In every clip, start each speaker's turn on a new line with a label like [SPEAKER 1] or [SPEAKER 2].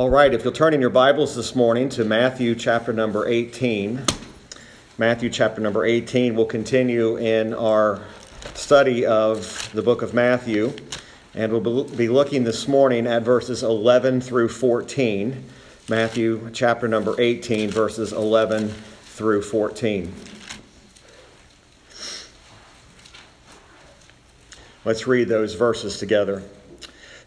[SPEAKER 1] All right, if you'll turn in your Bibles this morning to Matthew chapter number 18. Matthew chapter number 18, we'll continue in our study of the book of Matthew, and we'll be looking this morning at verses 11 through 14. Matthew chapter number 18, verses 11 through 14. Let's read those verses together.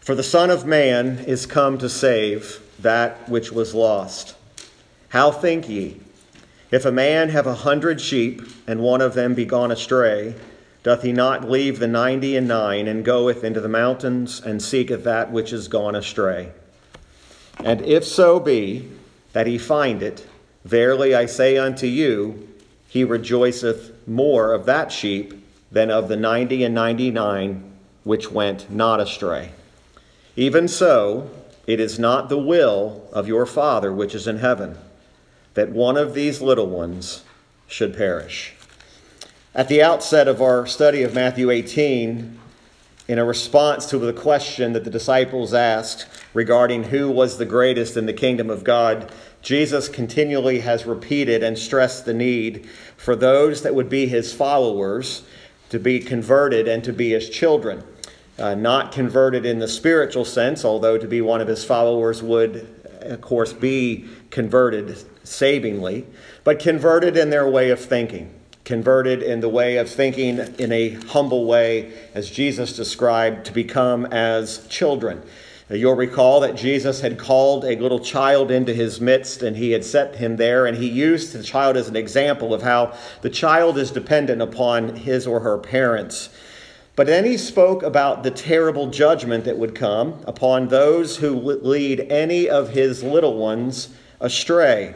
[SPEAKER 1] For the Son of Man is come to save that which was lost. How think ye? If a man have a hundred sheep, and one of them be gone astray, doth he not leave the ninety and nine, and goeth into the mountains, and seeketh that which is gone astray? And if so be that he find it, verily I say unto you, he rejoiceth more of that sheep than of the ninety and ninety nine which went not astray. Even so, it is not the will of your Father which is in heaven that one of these little ones should perish. At the outset of our study of Matthew 18, in a response to the question that the disciples asked regarding who was the greatest in the kingdom of God, Jesus continually has repeated and stressed the need for those that would be his followers to be converted and to be his children uh, not converted in the spiritual sense, although to be one of his followers would, of course, be converted savingly, but converted in their way of thinking, converted in the way of thinking in a humble way, as Jesus described, to become as children. You'll recall that Jesus had called a little child into his midst and he had set him there, and he used the child as an example of how the child is dependent upon his or her parents. But then he spoke about the terrible judgment that would come upon those who lead any of his little ones astray.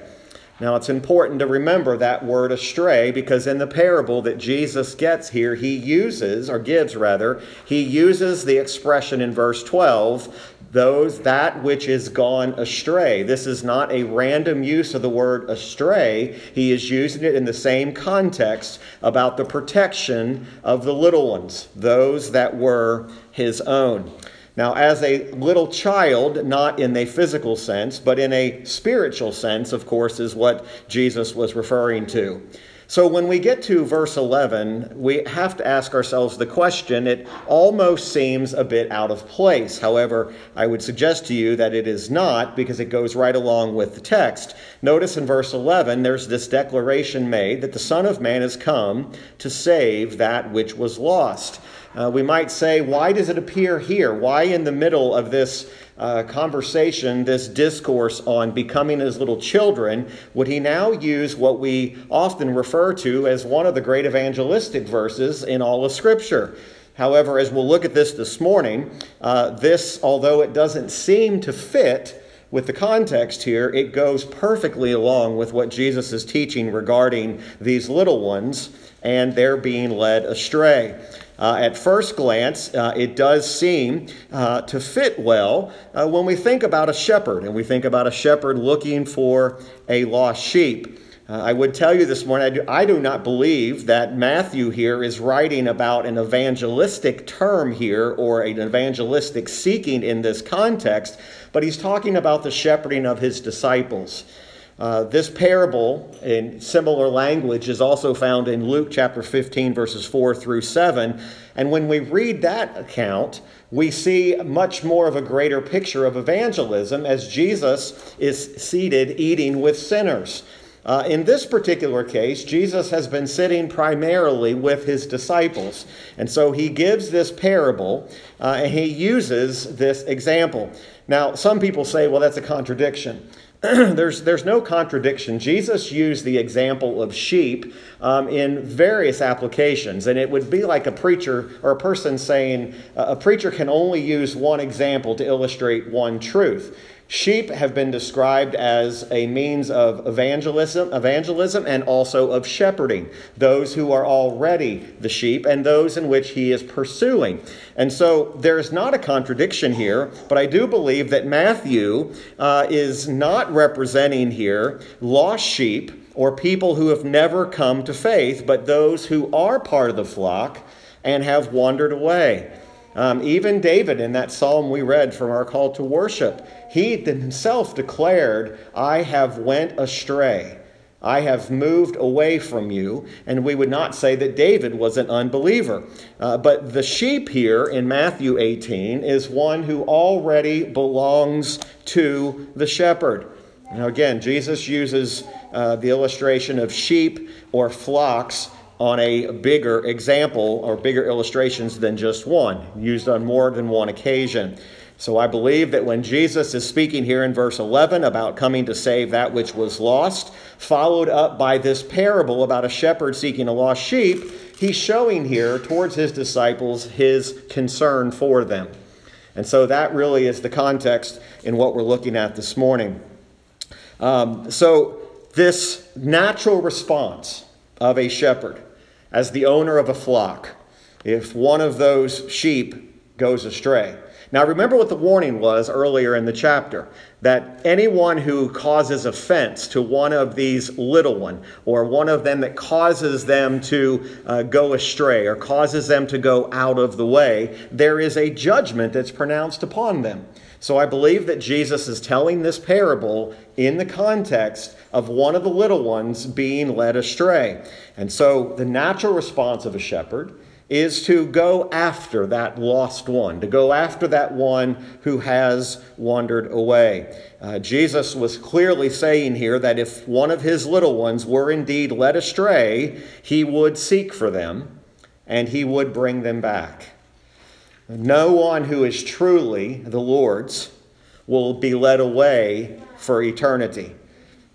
[SPEAKER 1] Now, it's important to remember that word astray because in the parable that Jesus gets here, he uses, or gives rather, he uses the expression in verse 12 those that which is gone astray. This is not a random use of the word astray. He is using it in the same context about the protection of the little ones, those that were his own. Now, as a little child, not in a physical sense, but in a spiritual sense, of course, is what Jesus was referring to. So when we get to verse 11, we have to ask ourselves the question. It almost seems a bit out of place. However, I would suggest to you that it is not because it goes right along with the text. Notice in verse 11, there's this declaration made that the Son of Man has come to save that which was lost. Uh, we might say, why does it appear here? Why in the middle of this uh, conversation, this discourse on becoming as little children, would he now use what we often refer to as one of the great evangelistic verses in all of Scripture? However, as we'll look at this this morning, uh, this, although it doesn't seem to fit with the context here, it goes perfectly along with what Jesus is teaching regarding these little ones and their being led astray. Uh, at first glance, uh, it does seem uh, to fit well uh, when we think about a shepherd and we think about a shepherd looking for a lost sheep. Uh, I would tell you this morning, I do, I do not believe that Matthew here is writing about an evangelistic term here or an evangelistic seeking in this context, but he's talking about the shepherding of his disciples. Uh, this parable in similar language is also found in Luke chapter 15, verses 4 through 7. And when we read that account, we see much more of a greater picture of evangelism as Jesus is seated eating with sinners. Uh, in this particular case, Jesus has been sitting primarily with his disciples. And so he gives this parable uh, and he uses this example. Now, some people say, well, that's a contradiction. there's, there's no contradiction. Jesus used the example of sheep um, in various applications, and it would be like a preacher or a person saying uh, a preacher can only use one example to illustrate one truth. Sheep have been described as a means of evangelism, evangelism and also of shepherding, those who are already the sheep and those in which he is pursuing. And so there's not a contradiction here, but I do believe that Matthew uh, is not representing here lost sheep or people who have never come to faith, but those who are part of the flock and have wandered away. Um, even David, in that psalm we read from our call to worship, he himself declared, I have went astray. I have moved away from you. And we would not say that David was an unbeliever. Uh, but the sheep here in Matthew 18 is one who already belongs to the shepherd. Now, again, Jesus uses uh, the illustration of sheep or flocks on a bigger example or bigger illustrations than just one, used on more than one occasion. So I believe that when Jesus is speaking here in verse 11 about coming to save that which was lost, followed up by this parable about a shepherd seeking a lost sheep, he's showing here towards his disciples his concern for them. And so that really is the context in what we're looking at this morning. Um, so, this natural response of a shepherd as the owner of a flock, if one of those sheep goes astray, now, remember what the warning was earlier in the chapter that anyone who causes offense to one of these little one, or one of them that causes them to uh, go astray, or causes them to go out of the way, there is a judgment that's pronounced upon them. So I believe that Jesus is telling this parable in the context of one of the little ones being led astray. And so the natural response of a shepherd is to go after that lost one, to go after that one who has wandered away. Uh, Jesus was clearly saying here that if one of his little ones were indeed led astray, he would seek for them and he would bring them back. No one who is truly the Lord's will be led away for eternity.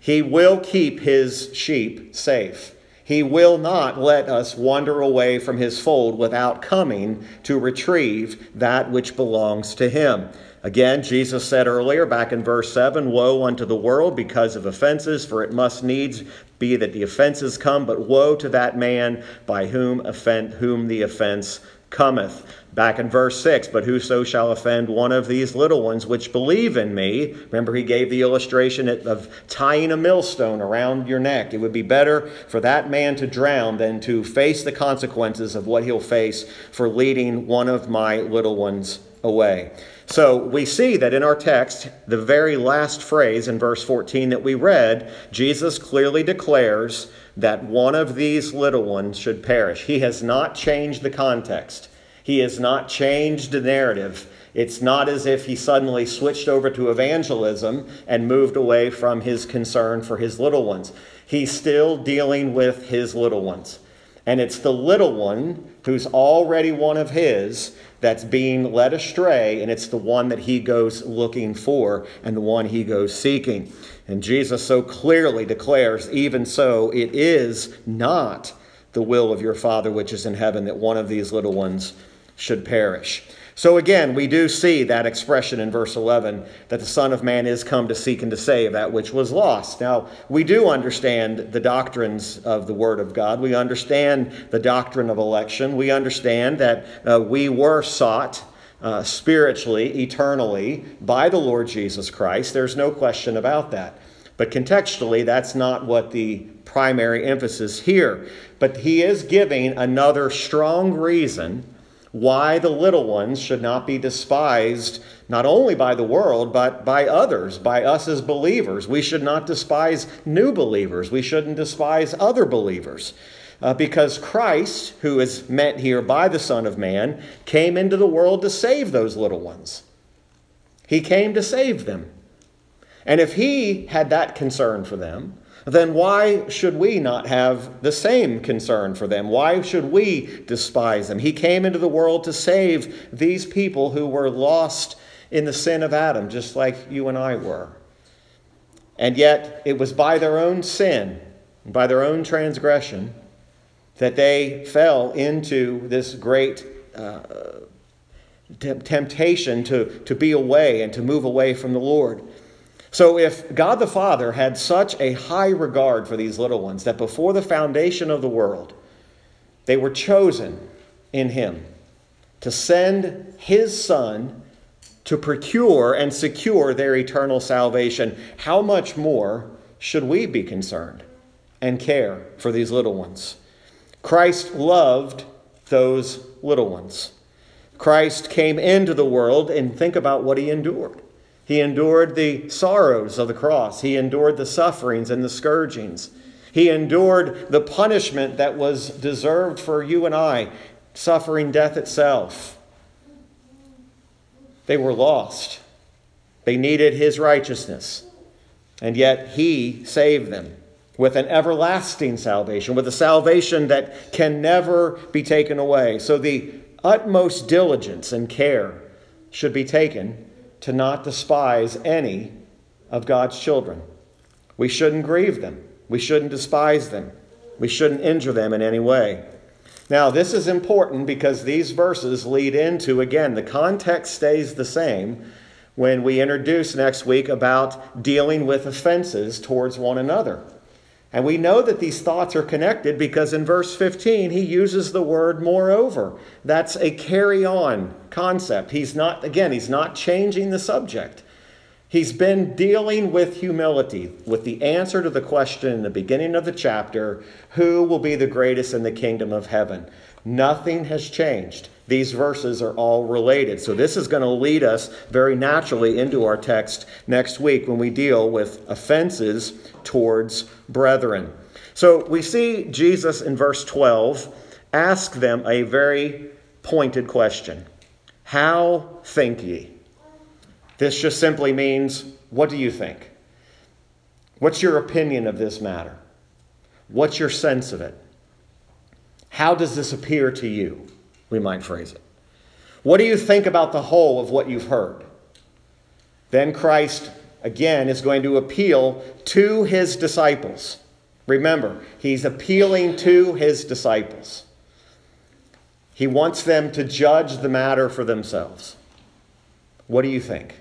[SPEAKER 1] He will keep his sheep safe. He will not let us wander away from his fold without coming to retrieve that which belongs to him. Again, Jesus said earlier, back in verse 7 Woe unto the world because of offenses, for it must needs be that the offenses come, but woe to that man by whom, offend, whom the offense cometh. Back in verse 6, but whoso shall offend one of these little ones which believe in me, remember he gave the illustration of tying a millstone around your neck. It would be better for that man to drown than to face the consequences of what he'll face for leading one of my little ones away. So we see that in our text, the very last phrase in verse 14 that we read, Jesus clearly declares that one of these little ones should perish. He has not changed the context. He has not changed the narrative. It's not as if he suddenly switched over to evangelism and moved away from his concern for his little ones. He's still dealing with his little ones. And it's the little one who's already one of his that's being led astray, and it's the one that he goes looking for and the one he goes seeking. And Jesus so clearly declares, even so, it is not the will of your Father which is in heaven that one of these little ones should perish. So again, we do see that expression in verse 11 that the Son of Man is come to seek and to save that which was lost. Now, we do understand the doctrines of the Word of God. We understand the doctrine of election. We understand that uh, we were sought uh, spiritually, eternally, by the Lord Jesus Christ. There's no question about that. But contextually, that's not what the primary emphasis here. But he is giving another strong reason why the little ones should not be despised, not only by the world, but by others, by us as believers. We should not despise new believers. We shouldn't despise other believers. Uh, because Christ, who is met here by the Son of Man, came into the world to save those little ones. He came to save them. And if he had that concern for them, then why should we not have the same concern for them? Why should we despise them? He came into the world to save these people who were lost in the sin of Adam, just like you and I were. And yet, it was by their own sin, by their own transgression, that they fell into this great uh, temptation to, to be away and to move away from the Lord. So, if God the Father had such a high regard for these little ones that before the foundation of the world, they were chosen in Him to send His Son to procure and secure their eternal salvation, how much more should we be concerned and care for these little ones? Christ loved those little ones. Christ came into the world, and think about what he endured. He endured the sorrows of the cross, he endured the sufferings and the scourgings. He endured the punishment that was deserved for you and I, suffering death itself. They were lost. They needed his righteousness. And yet he saved them with an everlasting salvation, with a salvation that can never be taken away. So the utmost diligence and care should be taken to not despise any of God's children. We shouldn't grieve them. We shouldn't despise them. We shouldn't injure them in any way. Now, this is important because these verses lead into, again, the context stays the same when we introduce next week about dealing with offenses towards one another. And we know that these thoughts are connected because in verse 15 he uses the word moreover. That's a carry on concept. He's not, again, he's not changing the subject. He's been dealing with humility, with the answer to the question in the beginning of the chapter who will be the greatest in the kingdom of heaven? Nothing has changed. These verses are all related. So, this is going to lead us very naturally into our text next week when we deal with offenses towards brethren. So, we see Jesus in verse 12 ask them a very pointed question How think ye? This just simply means, what do you think? What's your opinion of this matter? What's your sense of it? How does this appear to you? We might phrase it. What do you think about the whole of what you've heard? Then Christ, again, is going to appeal to his disciples. Remember, he's appealing to his disciples. He wants them to judge the matter for themselves. What do you think?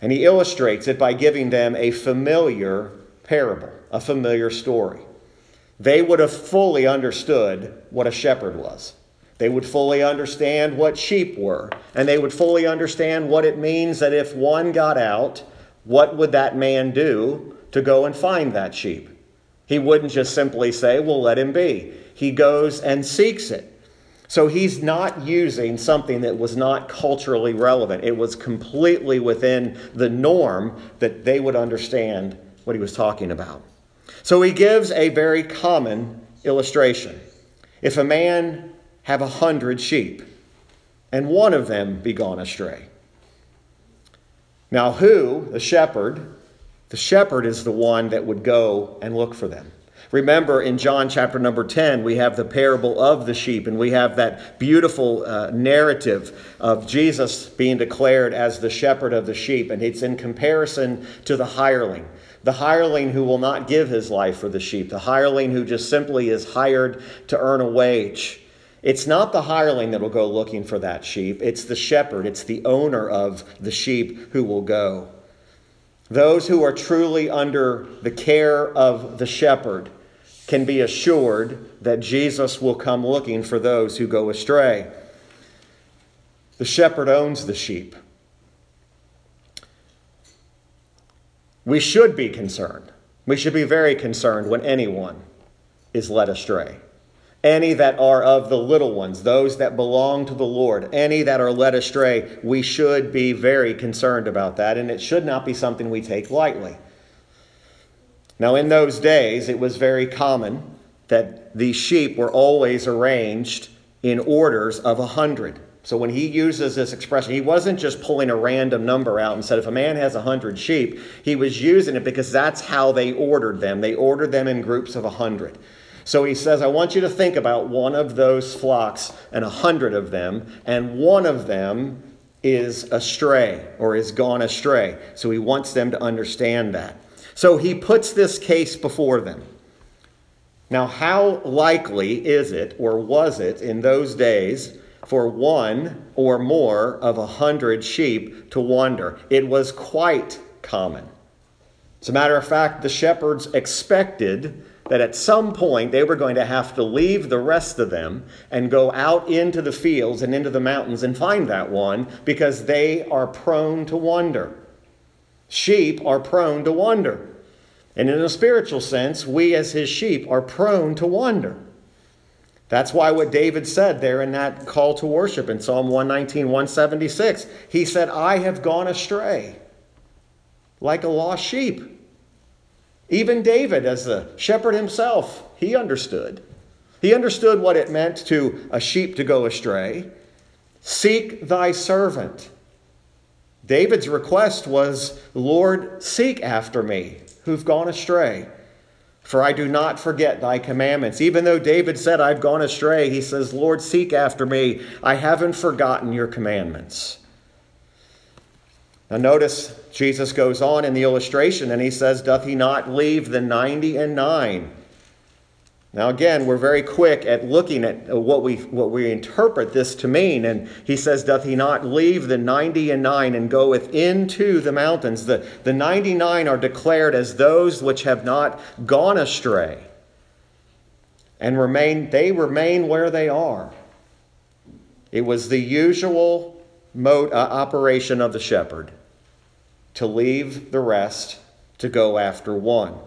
[SPEAKER 1] And he illustrates it by giving them a familiar parable, a familiar story. They would have fully understood what a shepherd was. They would fully understand what sheep were. And they would fully understand what it means that if one got out, what would that man do to go and find that sheep? He wouldn't just simply say, well, let him be. He goes and seeks it. So he's not using something that was not culturally relevant. It was completely within the norm that they would understand what he was talking about. So he gives a very common illustration. If a man have a hundred sheep, and one of them be gone astray. Now, who, the shepherd, the shepherd is the one that would go and look for them. Remember in John chapter number 10, we have the parable of the sheep, and we have that beautiful uh, narrative of Jesus being declared as the shepherd of the sheep, and it's in comparison to the hireling. The hireling who will not give his life for the sheep, the hireling who just simply is hired to earn a wage. It's not the hireling that will go looking for that sheep, it's the shepherd, it's the owner of the sheep who will go. Those who are truly under the care of the shepherd can be assured that Jesus will come looking for those who go astray. The shepherd owns the sheep. We should be concerned. We should be very concerned when anyone is led astray. Any that are of the little ones, those that belong to the Lord, any that are led astray, we should be very concerned about that, and it should not be something we take lightly. Now, in those days, it was very common that the sheep were always arranged in orders of a hundred. So when he uses this expression, he wasn't just pulling a random number out and said, if a man has a hundred sheep, he was using it because that's how they ordered them. They ordered them in groups of a hundred. So he says, I want you to think about one of those flocks and a hundred of them, and one of them is astray or is gone astray. So he wants them to understand that. So he puts this case before them. Now, how likely is it, or was it in those days, for one or more of a hundred sheep to wander? It was quite common. As a matter of fact, the shepherds expected that at some point they were going to have to leave the rest of them and go out into the fields and into the mountains and find that one because they are prone to wander. Sheep are prone to wander. And in a spiritual sense, we as his sheep are prone to wander. That's why what David said there in that call to worship in Psalm 119, 176, he said, I have gone astray like a lost sheep. Even David, as the shepherd himself, he understood. He understood what it meant to a sheep to go astray. Seek thy servant. David's request was, Lord, seek after me, who've gone astray. For I do not forget thy commandments. Even though David said, I've gone astray, he says, Lord, seek after me. I haven't forgotten your commandments. Now, notice Jesus goes on in the illustration and he says, Doth he not leave the 90 and 9? Now, again, we're very quick at looking at what we, what we interpret this to mean. And he says, Doth he not leave the 90 and 9 and goeth into the mountains? The, the 99 are declared as those which have not gone astray and remain, they remain where they are. It was the usual mode, uh, operation of the shepherd to leave the rest to go after one.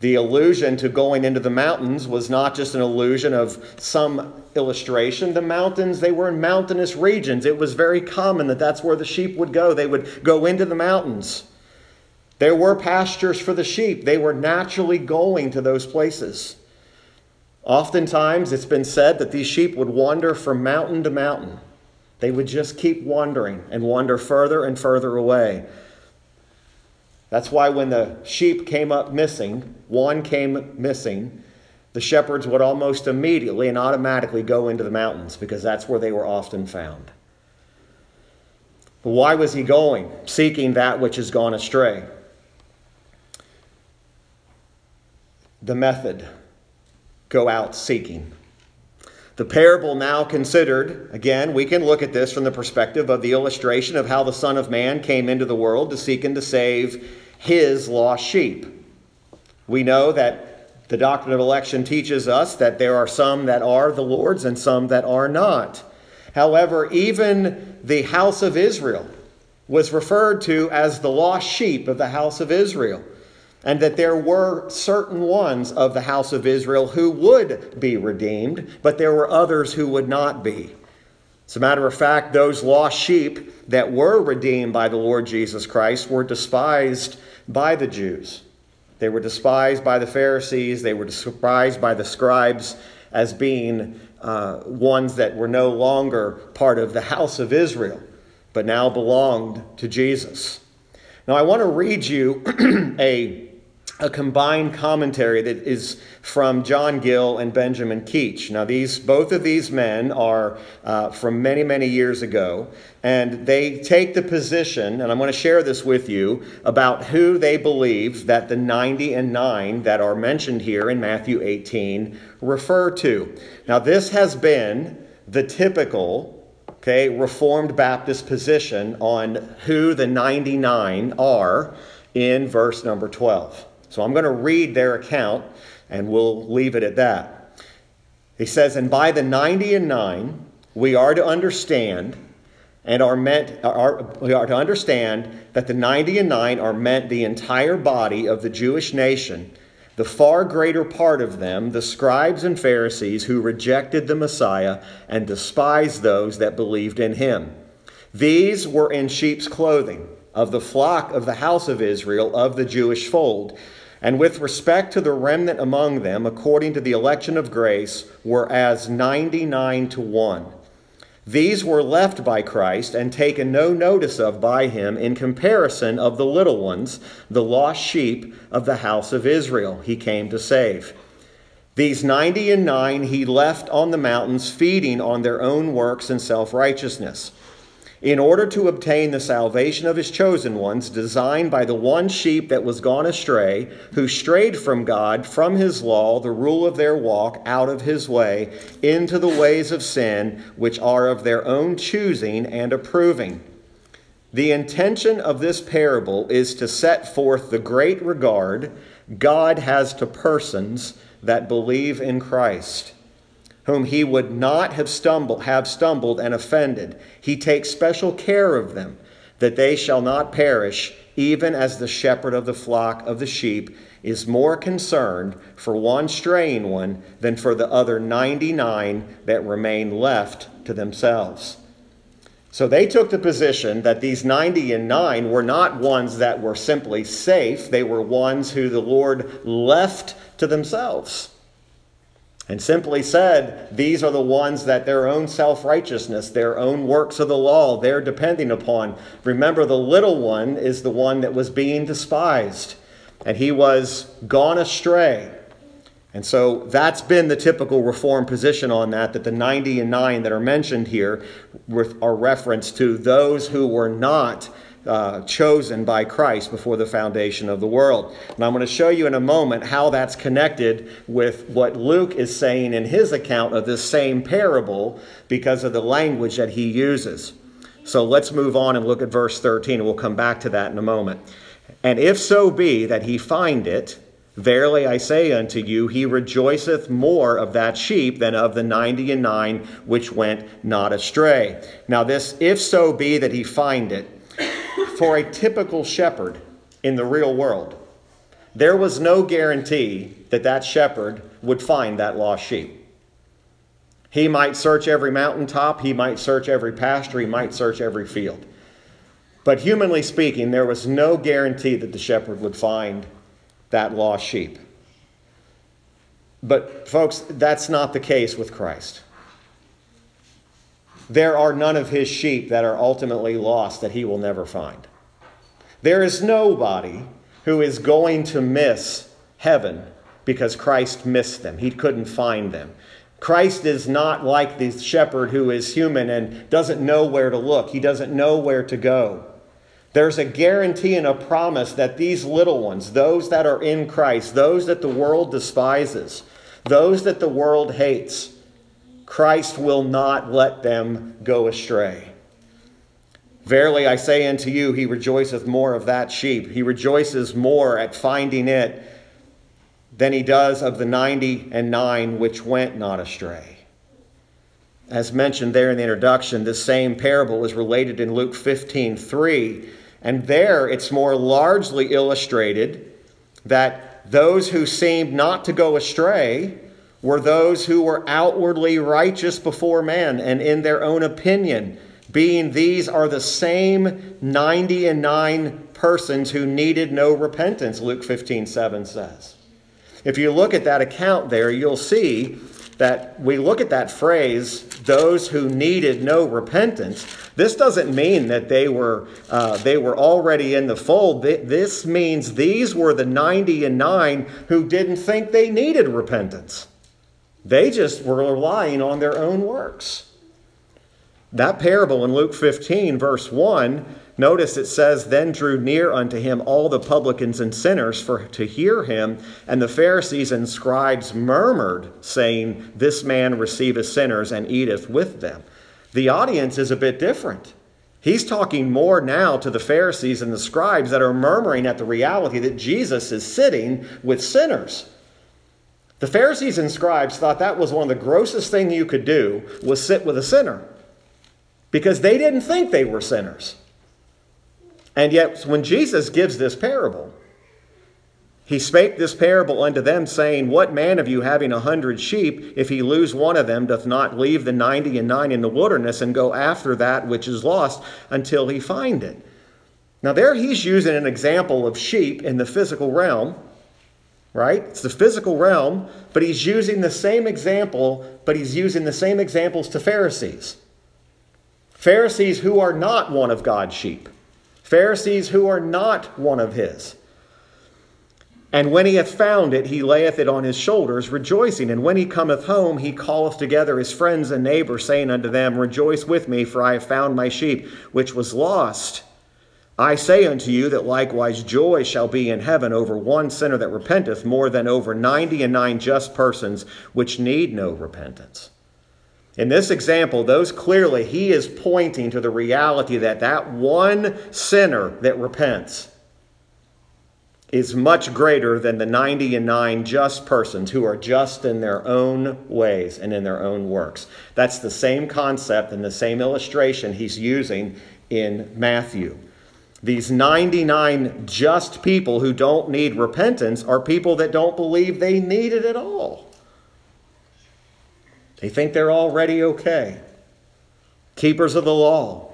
[SPEAKER 1] The allusion to going into the mountains was not just an allusion of some illustration. The mountains, they were in mountainous regions. It was very common that that's where the sheep would go. They would go into the mountains. There were pastures for the sheep, they were naturally going to those places. Oftentimes, it's been said that these sheep would wander from mountain to mountain. They would just keep wandering and wander further and further away. That's why when the sheep came up missing, one came missing, the shepherds would almost immediately and automatically go into the mountains because that's where they were often found. But why was he going? Seeking that which has gone astray. The method go out seeking. The parable now considered, again, we can look at this from the perspective of the illustration of how the Son of Man came into the world to seek and to save his lost sheep. We know that the doctrine of election teaches us that there are some that are the Lord's and some that are not. However, even the house of Israel was referred to as the lost sheep of the house of Israel, and that there were certain ones of the house of Israel who would be redeemed, but there were others who would not be. As a matter of fact, those lost sheep that were redeemed by the Lord Jesus Christ were despised by the Jews. They were despised by the Pharisees, they were despised by the scribes as being uh, ones that were no longer part of the house of Israel, but now belonged to Jesus. Now, I want to read you a a combined commentary that is from John Gill and Benjamin Keach. Now, these both of these men are uh, from many, many years ago, and they take the position, and I'm going to share this with you about who they believe that the 90 and 9 that are mentioned here in Matthew 18 refer to. Now, this has been the typical okay reformed baptist position on who the 99 are in verse number 12 so I'm going to read their account and we'll leave it at that. He says, And by the 90 and 9, we are to understand and are meant are, we are to understand that the 90 and 9 are meant the entire body of the Jewish nation the far greater part of them the scribes and Pharisees who rejected the Messiah and despised those that believed in him these were in sheep's clothing of the flock of the house of Israel of the Jewish fold and with respect to the remnant among them, according to the election of grace, were as 99 to 1. These were left by Christ and taken no notice of by him in comparison of the little ones, the lost sheep of the house of Israel, he came to save. These 90 and 9 he left on the mountains, feeding on their own works and self righteousness in order to obtain the salvation of his chosen ones, designed by the one sheep that was gone astray, who strayed from God, from his law, the rule of their walk, out of his way, into the ways of sin, which are of their own choosing and approving. The intention of this parable is to set forth the great regard God has to persons that believe in Christ whom he would not have stumbled, have stumbled and offended. He takes special care of them, that they shall not perish even as the shepherd of the flock of the sheep is more concerned for one straying one than for the other 99 that remain left to themselves. So they took the position that these 90 and 9 were not ones that were simply safe, they were ones who the Lord left to themselves. And simply said, these are the ones that their own self righteousness, their own works of the law, they're depending upon. Remember, the little one is the one that was being despised, and he was gone astray. And so that's been the typical reform position on that, that the 90 and 9 that are mentioned here are reference to those who were not uh, chosen by Christ before the foundation of the world. And I'm going to show you in a moment how that's connected with what Luke is saying in his account of this same parable because of the language that he uses. So let's move on and look at verse 13, and we'll come back to that in a moment. And if so be that he find it, Verily I say unto you, he rejoiceth more of that sheep than of the ninety and nine which went not astray. Now, this, if so be that he find it, for a typical shepherd in the real world, there was no guarantee that that shepherd would find that lost sheep. He might search every mountaintop, he might search every pasture, he might search every field. But humanly speaking, there was no guarantee that the shepherd would find that lost sheep. But, folks, that's not the case with Christ. There are none of his sheep that are ultimately lost that he will never find. There is nobody who is going to miss heaven because Christ missed them. He couldn't find them. Christ is not like the shepherd who is human and doesn't know where to look, he doesn't know where to go. There's a guarantee and a promise that these little ones, those that are in Christ, those that the world despises, those that the world hates, Christ will not let them go astray. Verily I say unto you, he rejoiceth more of that sheep. He rejoices more at finding it than he does of the ninety and nine which went not astray. As mentioned there in the introduction, this same parable is related in Luke 15 3 and there it's more largely illustrated that those who seemed not to go astray were those who were outwardly righteous before men and in their own opinion, being these are the same 90 and 9 persons who needed no repentance, Luke 15 7 says. If you look at that account there, you'll see that we look at that phrase, those who needed no repentance. This doesn't mean that they were, uh, they were already in the fold. This means these were the 90 and 9 who didn't think they needed repentance. They just were relying on their own works. That parable in Luke 15, verse 1, Notice it says, Then drew near unto him all the publicans and sinners for to hear him, and the Pharisees and scribes murmured, saying, This man receiveth sinners and eateth with them. The audience is a bit different. He's talking more now to the Pharisees and the scribes that are murmuring at the reality that Jesus is sitting with sinners. The Pharisees and scribes thought that was one of the grossest things you could do was sit with a sinner because they didn't think they were sinners. And yet, when Jesus gives this parable, he spake this parable unto them, saying, What man of you having a hundred sheep, if he lose one of them, doth not leave the ninety and nine in the wilderness and go after that which is lost until he find it? Now, there he's using an example of sheep in the physical realm, right? It's the physical realm, but he's using the same example, but he's using the same examples to Pharisees. Pharisees who are not one of God's sheep. Pharisees who are not one of his. And when he hath found it, he layeth it on his shoulders, rejoicing. And when he cometh home, he calleth together his friends and neighbors, saying unto them, Rejoice with me, for I have found my sheep, which was lost. I say unto you that likewise joy shall be in heaven over one sinner that repenteth, more than over ninety and nine just persons which need no repentance. In this example, those clearly, he is pointing to the reality that that one sinner that repents is much greater than the 90 and 9 just persons who are just in their own ways and in their own works. That's the same concept and the same illustration he's using in Matthew. These 99 just people who don't need repentance are people that don't believe they need it at all. They think they're already okay. Keepers of the law.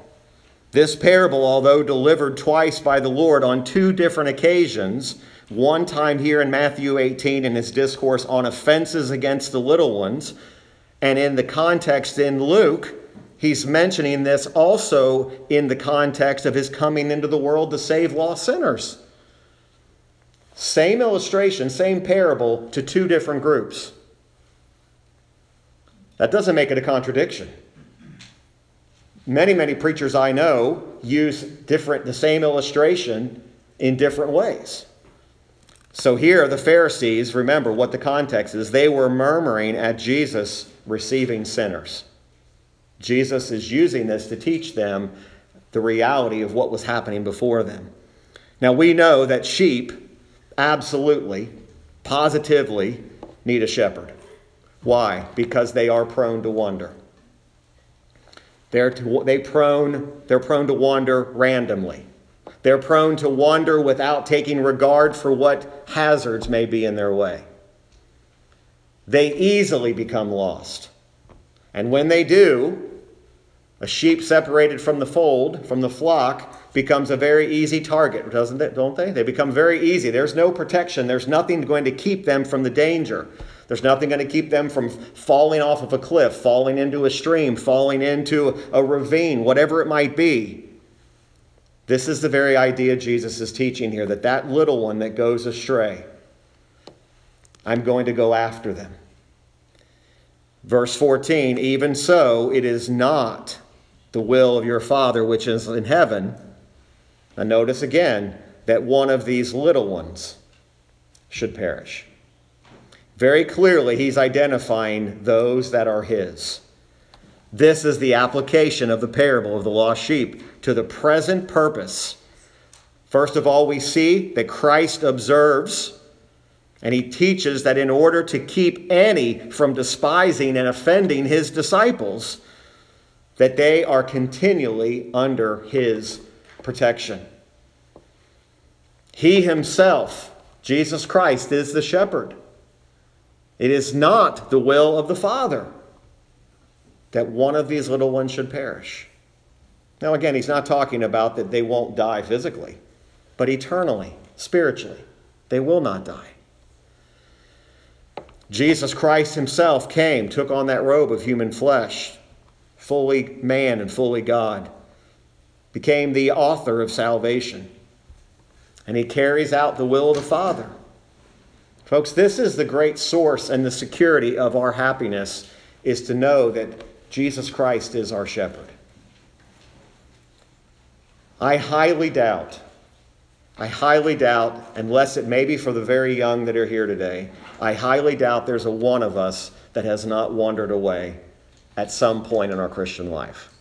[SPEAKER 1] This parable, although delivered twice by the Lord on two different occasions, one time here in Matthew 18 in his discourse on offenses against the little ones, and in the context in Luke, he's mentioning this also in the context of his coming into the world to save lost sinners. Same illustration, same parable to two different groups. That doesn't make it a contradiction. Many, many preachers I know use different the same illustration in different ways. So here the Pharisees, remember what the context is, they were murmuring at Jesus receiving sinners. Jesus is using this to teach them the reality of what was happening before them. Now we know that sheep absolutely, positively need a shepherd. Why? Because they are prone to wander. They're, to, they prone, they're prone to wander randomly. They're prone to wander without taking regard for what hazards may be in their way. They easily become lost. And when they do, a sheep separated from the fold, from the flock, becomes a very easy target, doesn't it? Don't they? They become very easy. There's no protection. There's nothing going to keep them from the danger. There's nothing going to keep them from falling off of a cliff, falling into a stream, falling into a ravine, whatever it might be. This is the very idea Jesus is teaching here that that little one that goes astray, I'm going to go after them. Verse 14, even so, it is not the will of your Father which is in heaven. And notice again that one of these little ones should perish. Very clearly, he's identifying those that are his. This is the application of the parable of the lost sheep to the present purpose. First of all, we see that Christ observes and he teaches that in order to keep any from despising and offending his disciples, that they are continually under his protection. He himself, Jesus Christ, is the shepherd. It is not the will of the Father that one of these little ones should perish. Now, again, he's not talking about that they won't die physically, but eternally, spiritually, they will not die. Jesus Christ himself came, took on that robe of human flesh, fully man and fully God, became the author of salvation, and he carries out the will of the Father. Folks, this is the great source and the security of our happiness is to know that Jesus Christ is our shepherd. I highly doubt, I highly doubt, unless it may be for the very young that are here today, I highly doubt there's a one of us that has not wandered away at some point in our Christian life.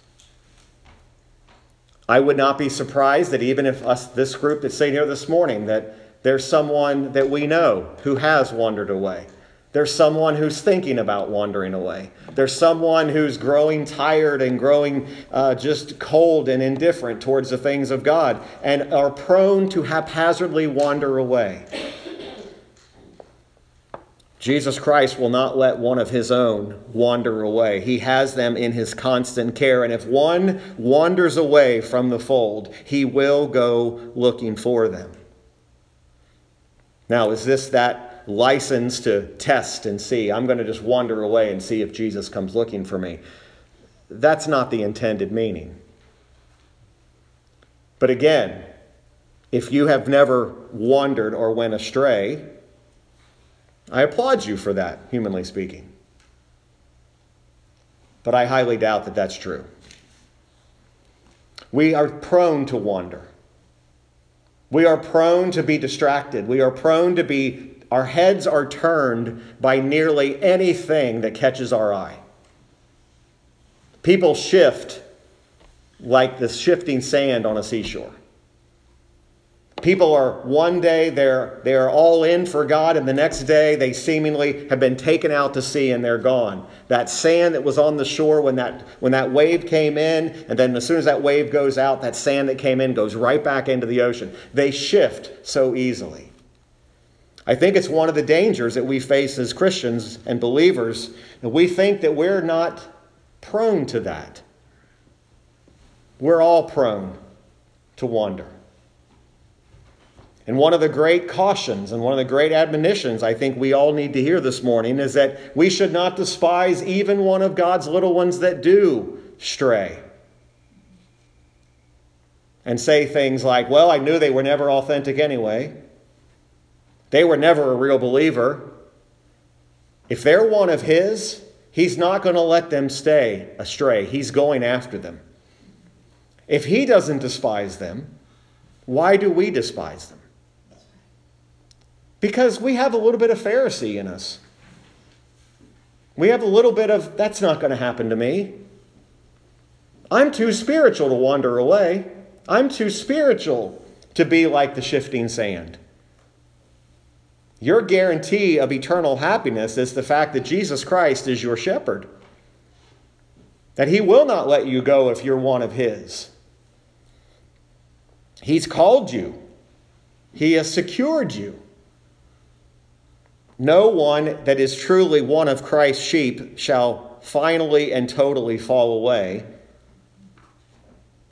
[SPEAKER 1] I would not be surprised that even if us, this group that's sitting here this morning, that there's someone that we know who has wandered away. There's someone who's thinking about wandering away. There's someone who's growing tired and growing uh, just cold and indifferent towards the things of God and are prone to haphazardly wander away. Jesus Christ will not let one of his own wander away. He has them in his constant care. And if one wanders away from the fold, he will go looking for them. Now, is this that license to test and see? I'm going to just wander away and see if Jesus comes looking for me. That's not the intended meaning. But again, if you have never wandered or went astray, I applaud you for that, humanly speaking. But I highly doubt that that's true. We are prone to wander. We are prone to be distracted. We are prone to be, our heads are turned by nearly anything that catches our eye. People shift like the shifting sand on a seashore. People are one day they're they're all in for God, and the next day they seemingly have been taken out to sea and they're gone. That sand that was on the shore when that when that wave came in, and then as soon as that wave goes out, that sand that came in goes right back into the ocean. They shift so easily. I think it's one of the dangers that we face as Christians and believers. And we think that we're not prone to that. We're all prone to wander. And one of the great cautions and one of the great admonitions I think we all need to hear this morning is that we should not despise even one of God's little ones that do stray. And say things like, well, I knew they were never authentic anyway. They were never a real believer. If they're one of His, He's not going to let them stay astray. He's going after them. If He doesn't despise them, why do we despise them? Because we have a little bit of Pharisee in us. We have a little bit of, that's not going to happen to me. I'm too spiritual to wander away. I'm too spiritual to be like the shifting sand. Your guarantee of eternal happiness is the fact that Jesus Christ is your shepherd. That he will not let you go if you're one of his. He's called you, he has secured you. No one that is truly one of Christ's sheep shall finally and totally fall away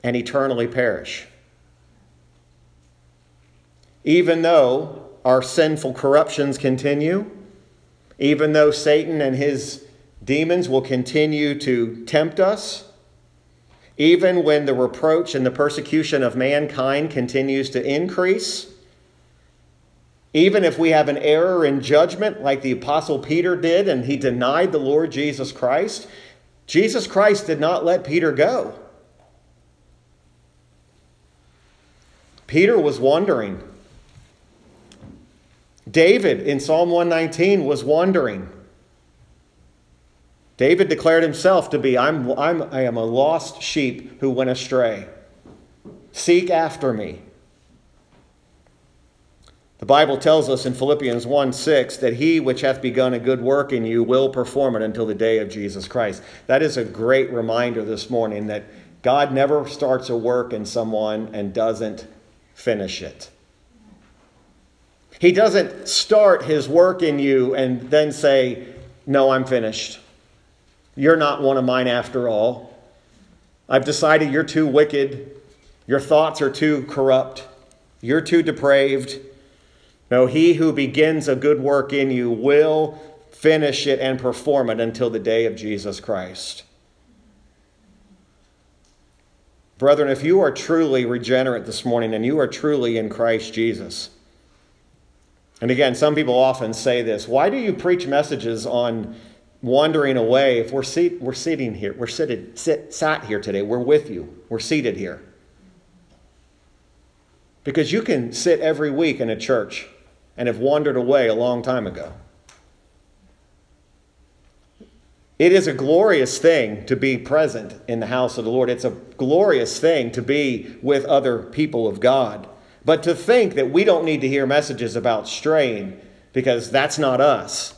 [SPEAKER 1] and eternally perish. Even though our sinful corruptions continue, even though Satan and his demons will continue to tempt us, even when the reproach and the persecution of mankind continues to increase, even if we have an error in judgment like the Apostle Peter did and he denied the Lord Jesus Christ, Jesus Christ did not let Peter go. Peter was wondering David in Psalm 119 was wondering. David declared himself to be, I'm, I'm, I am a lost sheep who went astray. Seek after me. The Bible tells us in Philippians 1 6 that he which hath begun a good work in you will perform it until the day of Jesus Christ. That is a great reminder this morning that God never starts a work in someone and doesn't finish it. He doesn't start his work in you and then say, No, I'm finished. You're not one of mine after all. I've decided you're too wicked. Your thoughts are too corrupt. You're too depraved. No, he who begins a good work in you will finish it and perform it until the day of Jesus Christ. Brethren, if you are truly regenerate this morning and you are truly in Christ Jesus, and again, some people often say this why do you preach messages on wandering away if we're, seat, we're sitting here? We're seated, sit, sat here today. We're with you. We're seated here. Because you can sit every week in a church and have wandered away a long time ago. It is a glorious thing to be present in the house of the Lord. It's a glorious thing to be with other people of God. But to think that we don't need to hear messages about strain because that's not us,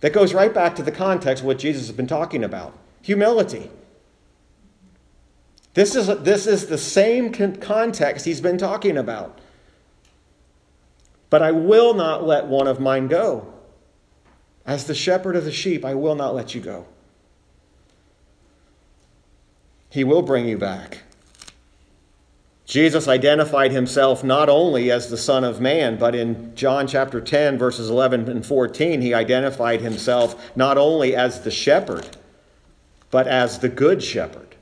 [SPEAKER 1] that goes right back to the context what Jesus has been talking about humility. This is, this is the same context he's been talking about. But I will not let one of mine go. As the shepherd of the sheep, I will not let you go. He will bring you back. Jesus identified himself not only as the Son of Man, but in John chapter 10, verses 11 and 14, he identified himself not only as the shepherd, but as the good shepherd.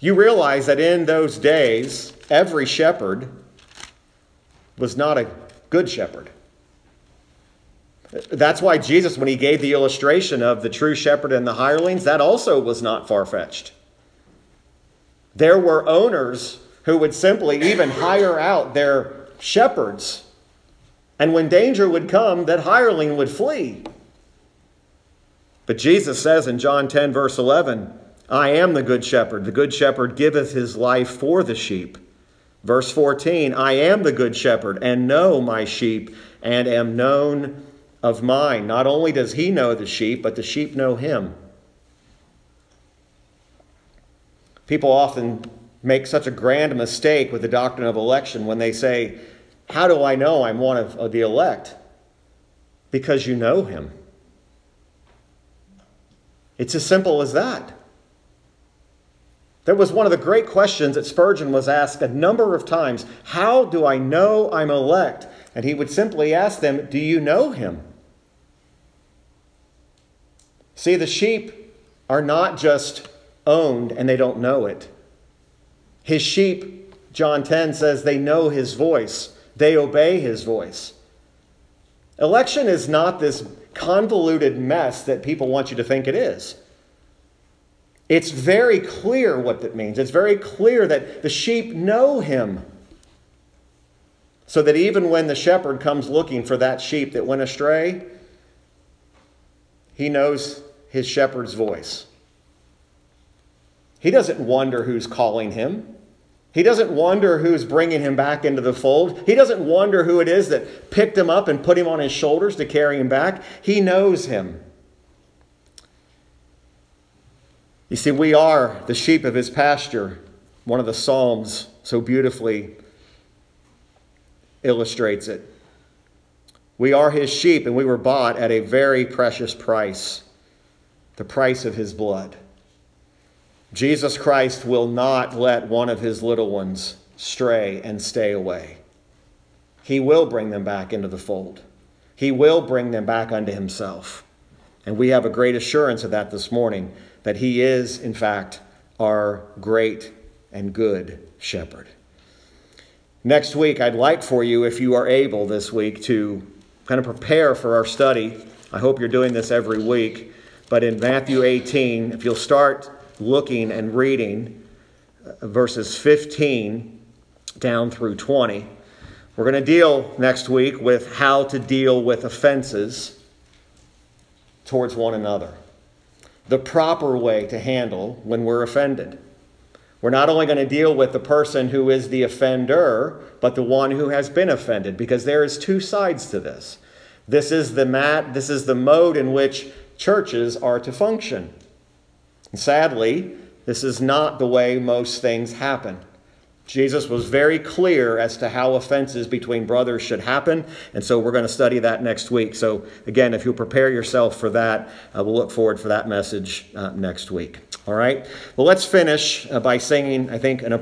[SPEAKER 1] You realize that in those days, every shepherd was not a good shepherd. That's why Jesus, when he gave the illustration of the true shepherd and the hirelings, that also was not far fetched. There were owners who would simply even hire out their shepherds. And when danger would come, that hireling would flee. But Jesus says in John 10, verse 11, I am the good shepherd. The good shepherd giveth his life for the sheep. Verse 14 I am the good shepherd and know my sheep and am known of mine. Not only does he know the sheep, but the sheep know him. People often make such a grand mistake with the doctrine of election when they say, How do I know I'm one of, the elect? Because you know him. It's as simple as that. That was one of the great questions that Spurgeon was asked a number of times. How do I know I'm elect? And he would simply ask them, Do you know him? See, the sheep are not just owned and they don't know it. His sheep, John 10 says, they know his voice, they obey his voice. Election is not this convoluted mess that people want you to think it is. It's very clear what that means. It's very clear that the sheep know him. So that even when the shepherd comes looking for that sheep that went astray, he knows his shepherd's voice. He doesn't wonder who's calling him. He doesn't wonder who's bringing him back into the fold. He doesn't wonder who it is that picked him up and put him on his shoulders to carry him back. He knows him. You see, we are the sheep of his pasture. One of the Psalms so beautifully illustrates it. We are his sheep, and we were bought at a very precious price the price of his blood. Jesus Christ will not let one of his little ones stray and stay away. He will bring them back into the fold. He will bring them back unto himself. And we have a great assurance of that this morning that He is, in fact, our great and good shepherd. Next week, I'd like for you, if you are able this week, to kind of prepare for our study. I hope you're doing this every week. But in Matthew 18, if you'll start looking and reading uh, verses 15 down through 20, we're going to deal next week with how to deal with offenses towards one another the proper way to handle when we're offended. We're not only going to deal with the person who is the offender, but the one who has been offended, because there is two sides to this. This is the mat, this is the mode in which churches are to function. And sadly, this is not the way most things happen. Jesus was very clear as to how offenses between brothers should happen, and so we're going to study that next week. So, again, if you'll prepare yourself for that, uh, we'll look forward for that message uh, next week. All right? Well, let's finish uh, by singing, I think, an